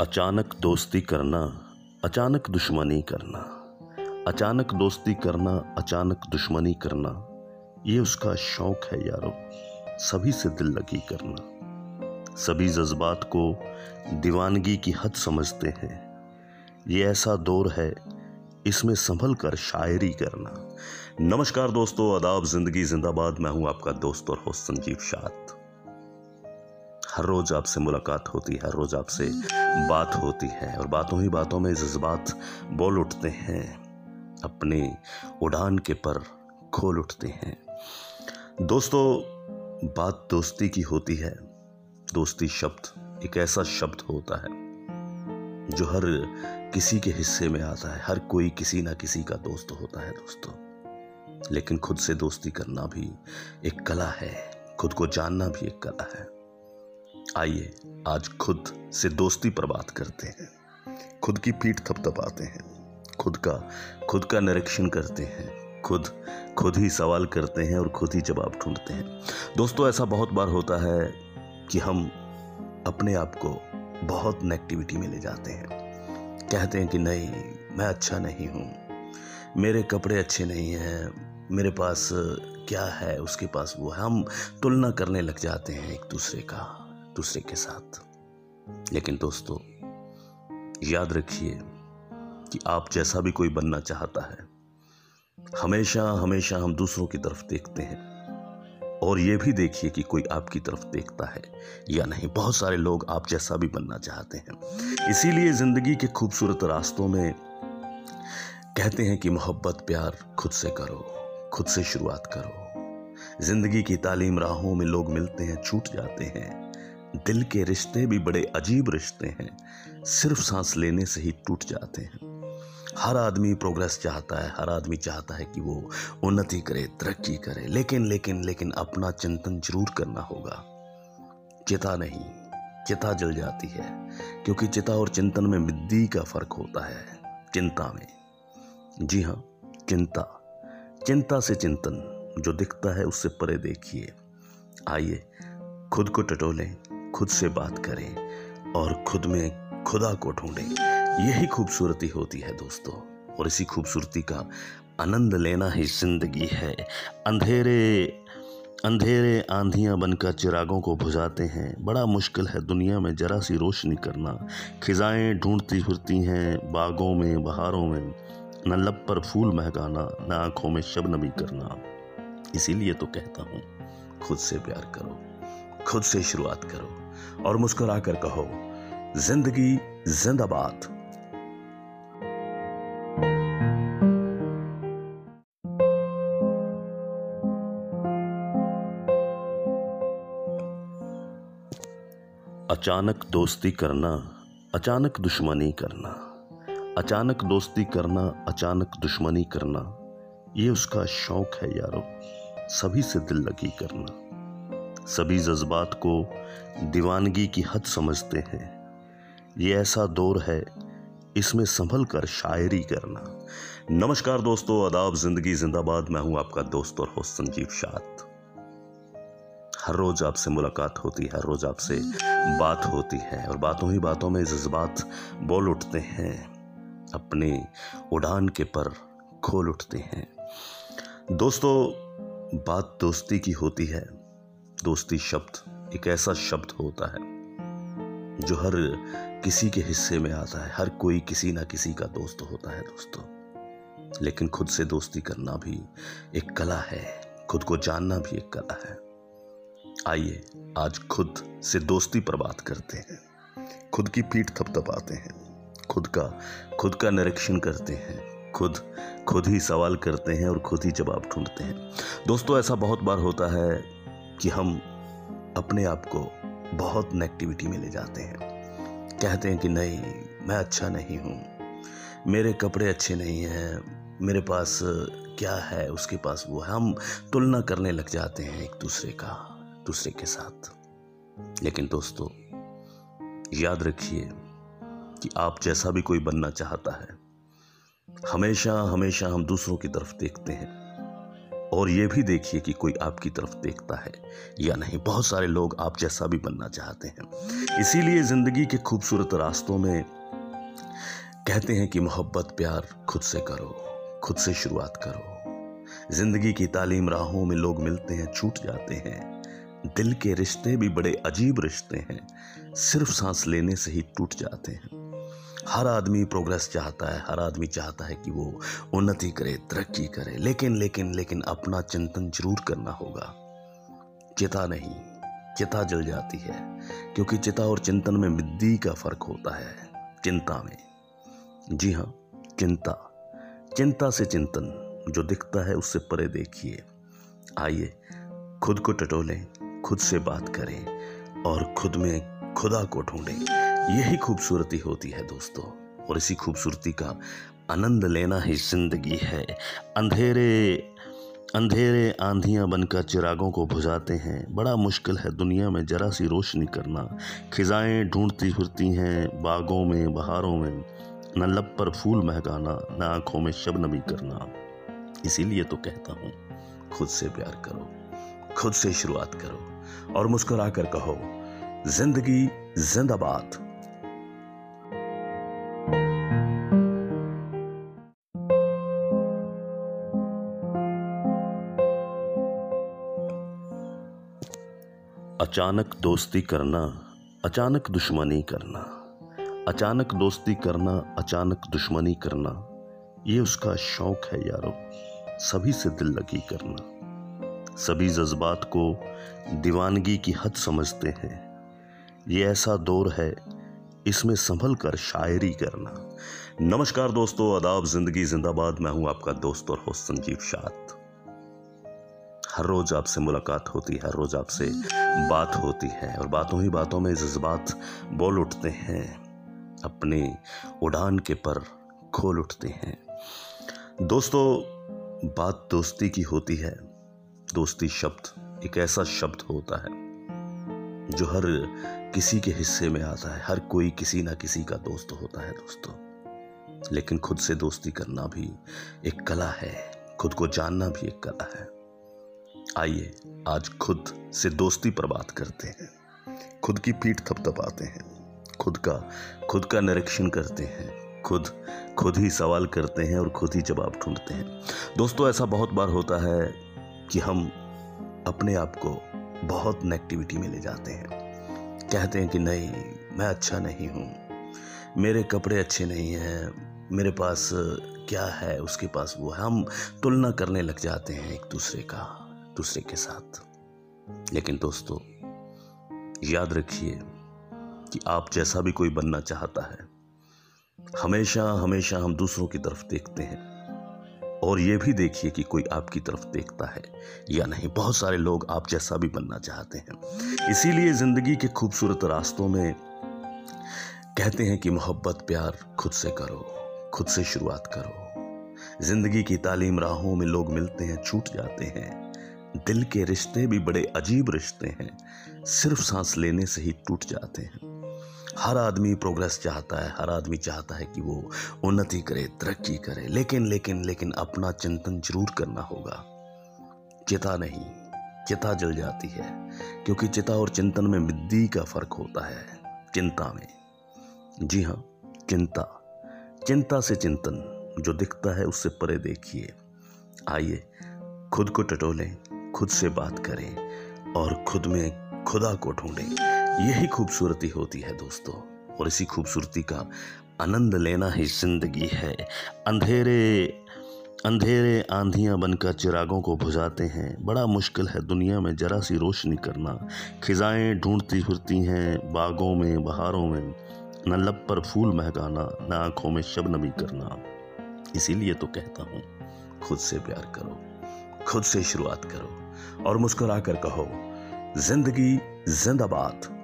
अचानक दोस्ती करना, अचानक दुश्मनी करना। अचानक दोस्ती करना, अचानक दुश्मनी करना, ये उसका शौक है यारो। सभी से दिल लगी करना। सभी जज्बात को दीवानगी की हद समझते हैं। ये ऐसा दौर है, इसमें संभल कर शायरी करना। नमस्कार दोस्तों, आदाब, ज़िंदगी, जिंदाबाद। मैं हूँ आपका दोस्त और होस्ट संजीव शाद। हर रोज आपसे मुलाकात होती है, हर रोज आपसे बात होती है और बातों ही बातों में जज्बात बोल उठते हैं, अपने उड़ान के पर खोल उठते हैं। दोस्तों, बात दोस्ती की होती है। दोस्ती शब्द, एक ऐसा शब्द होता है जो हर किसी के हिस्से में आता है, हर कोई किसी ना किसी का दोस्त होता है दोस्तों। लेकिन खुद से दोस्ती करना भी एक कला है, खुद को जानना भी एक कला है। आइए, आज खुद से दोस्ती पर बात करते हैं। खुद की पीठ थपथपाते हैं, खुद का खुद का निरीक्षण करते हैं, खुद खुद ही सवाल करते हैं और खुद ही जवाब ढूंढते हैं। दोस्तों, ऐसा बहुत बार होता है कि हम अपने आप को बहुत नेगेटिविटी में ले जाते हैं। कहते हैं कि नहीं, मैं अच्छा नहीं हूँ, मेरे कपड़े अच्छे नहीं हैं, मेरे पास क्या है, उसके पास वो है। हम तुलना करने लग जाते हैं एक दूसरे का। दूसरे के साथ। लेकिन दोस्तों, याद रखिए कि आप जैसा भी कोई बनना चाहता है, हमेशा हमेशा हम दूसरों की तरफ़ देखते हैं। और ये भी देखिए कि कोई आपकी तरफ़ देखता है या नहीं। बहुत सारे लोग आप जैसा भी बनना चाहते हैं। इसीलिए ज़िंदगी के खूबसूरत रास्तों में कहते हैं कि मोहब्बत प्यार खुद से करो, खुद से शुरुआत करो। ज़िंदगी की तालीम राहों में लोग मिलते हैं, छूट जाते हैं। दिल के रिश्ते भी बड़े अजीब रिश्ते हैं। सिर्फ़ सांस लेने से ही टूट जाते हैं। हर आदमी प्रोग्रेस चाहता है, हर आदमी चाहता है कि वो उन्नति करे, तरक्की करे। लेकिन लेकिन लेकिन अपना चिंतन ज़रूर करना होगा। चिता नहीं, चिता जल जाती है। क्योंकि चिता और चिंतन में मिद्दी का फ़र्क होता है, चिंता में। जी हाँ चिंता। चिंता से चिंतन, जो दिखता है उससे परे देखिए। आइए, खुद को टटोलें। खुद से बात करें और खुद में खुदा को ढूंढें। यही खूबसूरती होती है दोस्तों, और इसी खूबसूरती का आनंद लेना ही ज़िंदगी है। अंधेरे अंधेरे आंधियाँ बनकर चिरागों को बुझाते हैं। बड़ा मुश्किल है दुनिया में जरा सी रोशनी करना। खिजाएँ ढूंढती फिरती हैं बागों में, बहारों में। न लब पर फूल महकाना, न आँखों में शबनमी करना। इसीलिए तो कहता हूँ, खुद से प्यार करो, खुद से शुरुआत करो। और मुस्कुरा कर कहो, ज़िंदगी जिंदाबाद. अचानक दोस्ती करना, अचानक दुश्मनी करना, अचानक दोस्ती करना, अचानक दुश्मनी करना, ये उसका शौक है यारो, सभी से दिल लगी करना। सभी जज्बात को दीवानगी की हद समझते हैं। ये ऐसा दौर है, इसमें संभल कर शायरी करना। नमस्कार दोस्तों, आदाब, ज़िंदगी, जिंदाबाद। मैं हूँ आपका दोस्त और होस्ट संजीव शाद हर रोज आपसे मुलाकात होती है, हर रोज आपसे बात होती है और बातों ही बातों में जज्बात बोल उठते हैं, अपने उड़ान के पर खोल उठते हैं। दोस्तों, बात दोस्ती की होती है। दोस्ती शब्द एक ऐसा शब्द होता है, जो हर किसी के हिस्से में आता है। हर कोई किसी ना किसी का दोस्त होता है दोस्तों। लेकिन खुद से दोस्ती करना भी एक कला है। खुद को जानना भी एक कला है। आइए, आज खुद से दोस्ती पर बात करते हैं। खुद की पीठ थपथपाते हैं। खुद का खुद का निरीक्षण करते हैं। खुद खुद ही सवाल करते हैं और खुद ही जवाब ढूंढते हैं। दोस्तों, ऐसा बहुत बार होता है कि हम अपने आप को बहुत नेगेटिविटी में ले जाते हैं। कहते हैं कि नहीं, मैं अच्छा नहीं हूँ। मेरे कपड़े अच्छे नहीं हैं। मेरे पास क्या है? उसके पास वो है। हम तुलना करने लग जाते हैं एक दूसरे का, दूसरे के साथ। लेकिन दोस्तों, याद रखिए कि आप जैसा भी कोई बनना चाहता है, हमेशा हमेशा हम दूसरों की तरफ़ देखते हैं। और ये भी देखिए कि कोई आपकी तरफ़ देखता है या नहीं। बहुत सारे लोग आप जैसा भी बनना चाहते हैं। इसीलिए ज़िंदगी के खूबसूरत रास्तों में कहते हैं कि मोहब्बत प्यार खुद से करो, खुद से शुरुआत करो। ज़िंदगी की तालीम राहों में लोग मिलते हैं, छूट जाते हैं। दिल के रिश्ते भी बड़े अजीब रिश्ते हैं। सिर्फ़ सांस लेने से ही टूट जाते हैं। हर आदमी प्रोग्रेस चाहता है, हर आदमी चाहता है कि वो उन्नति करे, तरक्की करे, लेकिन लेकिन लेकिन अपना चिंतन ज़रूर करना होगा। चिता नहीं, चिता जल जाती है, क्योंकि चिता और चिंतन में मिद्दी का फ़र्क होता है, चिंता में। जी हाँ चिंता। चिंता से चिंतन, जो दिखता है उससे परे देखिए। आइए, खुद को टटोलें, खुद से बात करें और खुद में खुदा को ढूंढें। यही खूबसूरती होती है दोस्तों, और इसी खूबसूरती का आनंद लेना ही ज़िंदगी है। अंधेरे अंधेरे आंधियाँ बनकर चिरागों को बुझाते हैं। बड़ा मुश्किल है दुनिया में जरा सी रोशनी करना। खिजाएँ ढूंढती फिरती हैं बागों में, बहारों में। न लब पर फूल महकाना, न आँखों में शबनमी करना। इसीलिए तो कहता हूँ, खुद से प्यार करो, खुद से शुरुआत करो, और मुस्कुरा कर कहो, ज़िंदगी जिंदाबाद। अचानक दोस्ती करना, अचानक दुश्मनी करना, अचानक दोस्ती करना, अचानक दुश्मनी करना, ये उसका शौक है यारो। सभी से दिल लगी करना। सभी जज्बात को दीवानगी की हद समझते हैं। ये ऐसा दौर है, इसमें संभल कर शायरी करना। नमस्कार दोस्तों, आदाब, ज़िंदगी जिंदाबाद। मैं हूँ आपका दोस्त और होस्ट संजीव शाद हर रोज़ आपसे मुलाकात होती है, हर रोज़ आपसे बात होती है और बातों ही बातों में जज्बात बोल उठते हैं, अपने उड़ान के पर खोल उठते हैं। दोस्तों, बात दोस्ती की होती है। दोस्ती शब्द, एक ऐसा शब्द होता है जो हर किसी के हिस्से में आता है, हर कोई किसी ना किसी का दोस्त होता है दोस्तों। लेकिन खुद से दोस्ती करना भी एक कला है, खुद को जानना भी एक कला है। आइए, आज खुद से दोस्ती पर बात करते हैं। खुद की पीठ थपथपाते हैं, खुद का खुद का निरीक्षण करते हैं, खुद खुद ही सवाल करते हैं और खुद ही जवाब ढूंढते हैं। दोस्तों, ऐसा बहुत बार होता है कि हम अपने आप को बहुत नेगेटिविटी में ले जाते हैं। कहते हैं कि नहीं, मैं अच्छा नहीं हूँ, मेरे कपड़े अच्छे नहीं हैं, मेरे पास क्या है, उसके पास वो है। हम तुलना करने लग जाते हैं एक दूसरे का। दूसरे के साथ। लेकिन दोस्तों, याद रखिए कि आप जैसा भी कोई बनना चाहता है, हमेशा हमेशा हम दूसरों की तरफ़ देखते हैं। और ये भी देखिए कि कोई आपकी तरफ़ देखता है या नहीं। बहुत सारे लोग आप जैसा भी बनना चाहते हैं। इसीलिए ज़िंदगी के खूबसूरत रास्तों में कहते हैं कि मोहब्बत प्यार खुद से करो, खुद से शुरुआत करो। ज़िंदगी की तालीम राहों में लोग मिलते हैं, छूट जाते हैं। दिल के रिश्ते भी बड़े अजीब रिश्ते हैं। सिर्फ़ सांस लेने से ही टूट जाते हैं। हर आदमी प्रोग्रेस चाहता है, हर आदमी चाहता है कि वो उन्नति करे, तरक्की करे। लेकिन लेकिन लेकिन अपना चिंतन ज़रूर करना होगा। चिता नहीं, चिता जल जाती है। क्योंकि चिता और चिंतन में मिद्दी का फ़र्क होता है, चिंता में। जी हाँ चिंता। चिंता से चिंतन, जो दिखता है उससे परे देखिए। आइए, खुद को टटोलें। खुद से बात करें और खुद में खुदा को ढूंढें। यही खूबसूरती होती है दोस्तों, और इसी खूबसूरती का आनंद लेना ही ज़िंदगी है। अंधेरे अंधेरे आंधियाँ बनकर चिरागों को बुझाते हैं। बड़ा मुश्किल है दुनिया में जरा सी रोशनी करना। खिजाएँ ढूंढती फिरती हैं बागों में, बहारों में। न लब पर फूल महकाना, न आँखों में शबनमी करना। इसीलिए तो कहता हूँ, खुद से प्यार करो, खुद से शुरुआत करो। और मुस्कुरा कर कहो ज़िंदगी जिंदाबाद।